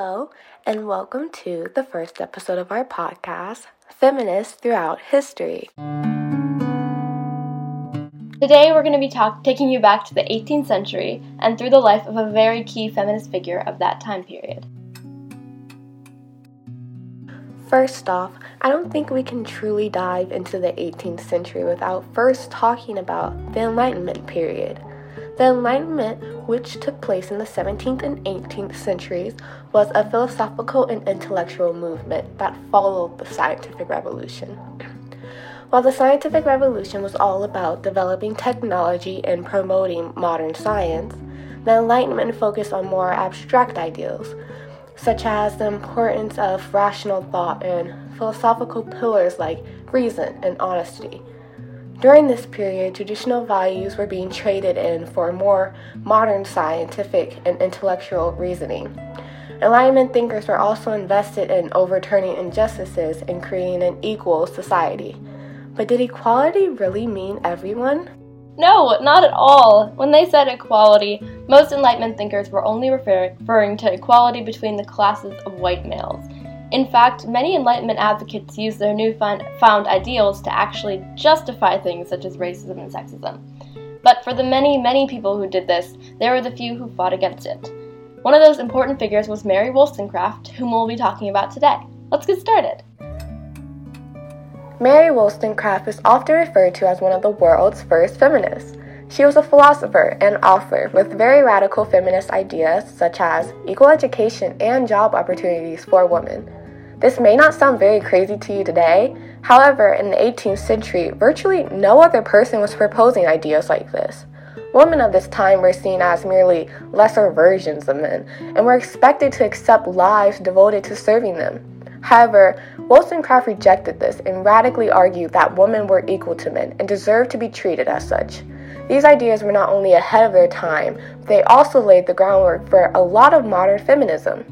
Hello, and welcome to the first episode of our podcast, Feminists Throughout History. Today, we're going to be talk- taking you back to the 18th century and through the life of a very key feminist figure of that time period. First off, I don't think we can truly dive into the 18th century without first talking about the Enlightenment period. The Enlightenment, which took place in the 17th and 18th centuries, was a philosophical and intellectual movement that followed the scientific revolution. While the scientific revolution was all about developing technology and promoting modern science, the Enlightenment focused on more abstract ideals, such as the importance of rational thought and philosophical pillars like reason and honesty. During this period, traditional values were being traded in for more modern scientific and intellectual reasoning. Enlightenment thinkers were also invested in overturning injustices and creating an equal society. But did equality really mean everyone? No, not at all. When they said equality, most Enlightenment thinkers were only referring to equality between the classes of white males. In fact, many Enlightenment advocates use their newfound ideals to actually justify things such as racism and sexism. But for the many, many people who did this, there were the few who fought against it. One of those important figures was Mary Wollstonecraft, whom we'll be talking about today. Let's get started. Mary Wollstonecraft is often referred to as one of the world's first feminists. She was a philosopher and author with very radical feminist ideas such as equal education and job opportunities for women. This may not sound very crazy to you today, however, in the 18th century, virtually no other person was proposing ideas like this. Women of this time were seen as merely lesser versions of men and were expected to accept lives devoted to serving them. However, Wollstonecraft rejected this and radically argued that women were equal to men and deserved to be treated as such. These ideas were not only ahead of their time, but they also laid the groundwork for a lot of modern feminism.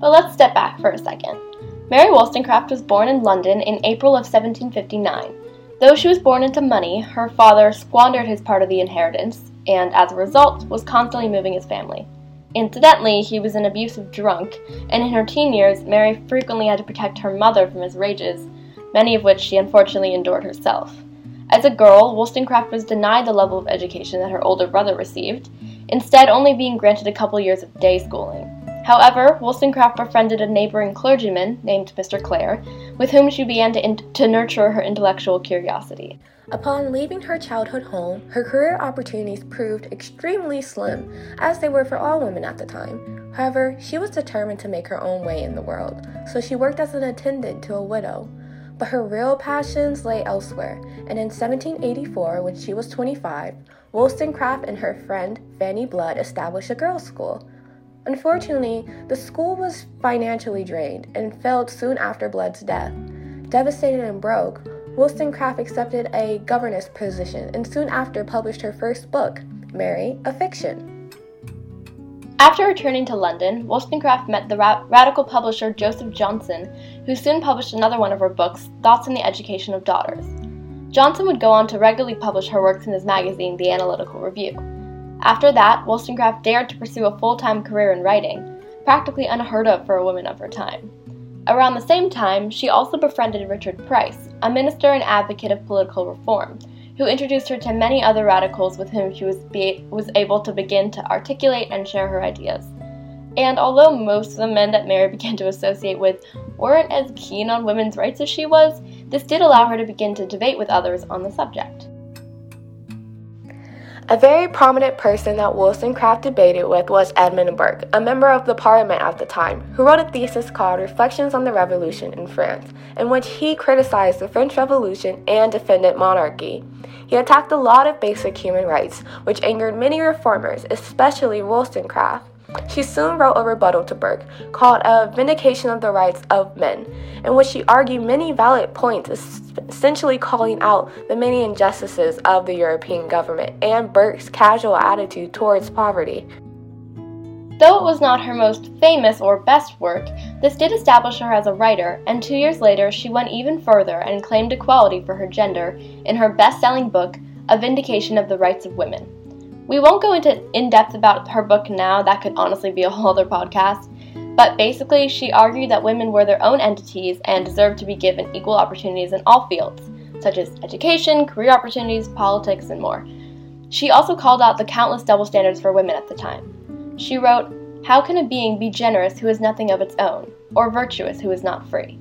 But let's step back for a second. Mary Wollstonecraft was born in London in April of 1759. Though she was born into money, her father squandered his part of the inheritance, and as a result, was constantly moving his family. Incidentally, he was an abusive drunk, and in her teen years, Mary frequently had to protect her mother from his rages, many of which she unfortunately endured herself. As a girl, Wollstonecraft was denied the level of education that her older brother received, instead, only being granted a couple years of day schooling. However, Wollstonecraft befriended a neighboring clergyman named Mr. Clare, with whom she began to, in- to nurture her intellectual curiosity. Upon leaving her childhood home, her career opportunities proved extremely slim, as they were for all women at the time. However, she was determined to make her own way in the world, so she worked as an attendant to a widow. But her real passions lay elsewhere, and in 1784, when she was 25, Wollstonecraft and her friend Fanny Blood established a girls' school. Unfortunately, the school was financially drained and failed soon after Blood's death. Devastated and broke, Wollstonecraft accepted a governess position and soon after published her first book, Mary, a Fiction. After returning to London, Wollstonecraft met the ra- radical publisher Joseph Johnson, who soon published another one of her books, Thoughts on the Education of Daughters. Johnson would go on to regularly publish her works in his magazine, The Analytical Review. After that, Wollstonecraft dared to pursue a full time career in writing, practically unheard of for a woman of her time. Around the same time, she also befriended Richard Price, a minister and advocate of political reform, who introduced her to many other radicals with whom she was, be, was able to begin to articulate and share her ideas. And although most of the men that Mary began to associate with weren't as keen on women's rights as she was, this did allow her to begin to debate with others on the subject. A very prominent person that Wollstonecraft debated with was Edmund Burke, a member of the parliament at the time, who wrote a thesis called Reflections on the Revolution in France, in which he criticized the French Revolution and defended monarchy. He attacked a lot of basic human rights, which angered many reformers, especially Wollstonecraft. She soon wrote a rebuttal to Burke called A Vindication of the Rights of Men, in which she argued many valid points, essentially calling out the many injustices of the European government and Burke's casual attitude towards poverty. Though it was not her most famous or best work, this did establish her as a writer, and two years later she went even further and claimed equality for her gender in her best selling book, A Vindication of the Rights of Women. We won't go into in depth about her book now, that could honestly be a whole other podcast. But basically, she argued that women were their own entities and deserved to be given equal opportunities in all fields, such as education, career opportunities, politics, and more. She also called out the countless double standards for women at the time. She wrote, How can a being be generous who is nothing of its own, or virtuous who is not free?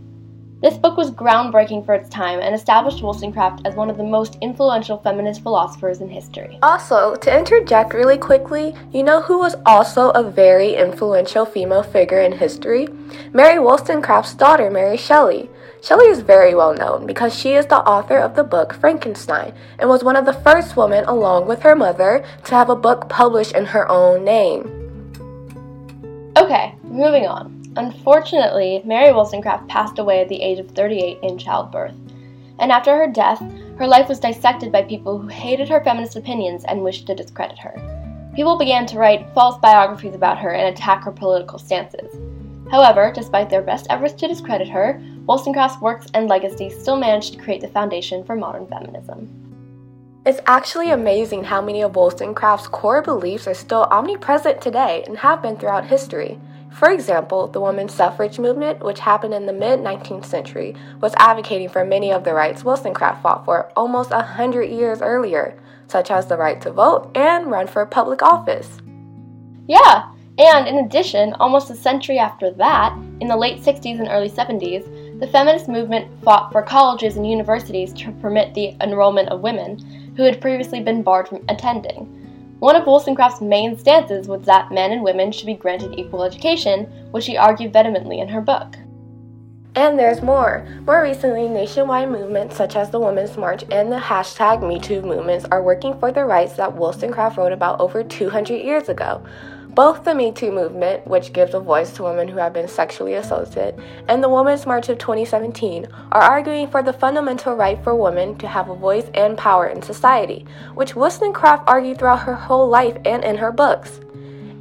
This book was groundbreaking for its time and established Wollstonecraft as one of the most influential feminist philosophers in history. Also, to interject really quickly, you know who was also a very influential female figure in history? Mary Wollstonecraft's daughter, Mary Shelley. Shelley is very well known because she is the author of the book Frankenstein and was one of the first women, along with her mother, to have a book published in her own name. Okay, moving on. Unfortunately, Mary Wollstonecraft passed away at the age of 38 in childbirth. And after her death, her life was dissected by people who hated her feminist opinions and wished to discredit her. People began to write false biographies about her and attack her political stances. However, despite their best efforts to discredit her, Wollstonecraft's works and legacy still managed to create the foundation for modern feminism. It's actually amazing how many of Wollstonecraft's core beliefs are still omnipresent today and have been throughout history. For example, the women's suffrage movement, which happened in the mid 19th century, was advocating for many of the rights Wollstonecraft fought for almost a hundred years earlier, such as the right to vote and run for public office. Yeah, and in addition, almost a century after that, in the late 60s and early 70s, the feminist movement fought for colleges and universities to permit the enrollment of women who had previously been barred from attending. One of Wollstonecraft's main stances was that men and women should be granted equal education, which she argued vehemently in her book. And there's more. More recently, nationwide movements such as the Women's March and the hashtag MeToo movements are working for the rights that Wollstonecraft wrote about over 200 years ago. Both the Me Too movement, which gives a voice to women who have been sexually assaulted, and the Women's March of 2017 are arguing for the fundamental right for women to have a voice and power in society, which Wollstonecraft argued throughout her whole life and in her books.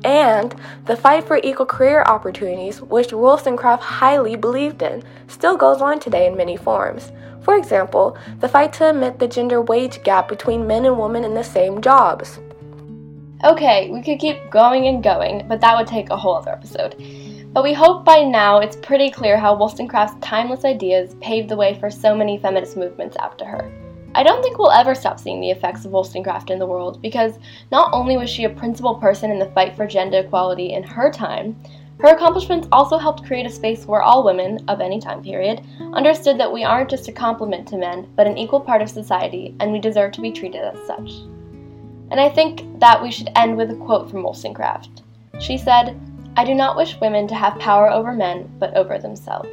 And the fight for equal career opportunities, which Wollstonecraft highly believed in, still goes on today in many forms. For example, the fight to admit the gender wage gap between men and women in the same jobs. Okay, we could keep going and going, but that would take a whole other episode. But we hope by now it's pretty clear how Wollstonecraft's timeless ideas paved the way for so many feminist movements after her. I don't think we'll ever stop seeing the effects of Wollstonecraft in the world because not only was she a principal person in the fight for gender equality in her time, her accomplishments also helped create a space where all women, of any time period, understood that we aren't just a complement to men, but an equal part of society, and we deserve to be treated as such. And I think that we should end with a quote from Wollstonecraft. She said, I do not wish women to have power over men, but over themselves.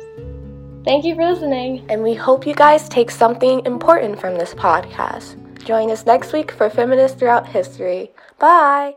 Thank you for listening. And we hope you guys take something important from this podcast. Join us next week for Feminists Throughout History. Bye!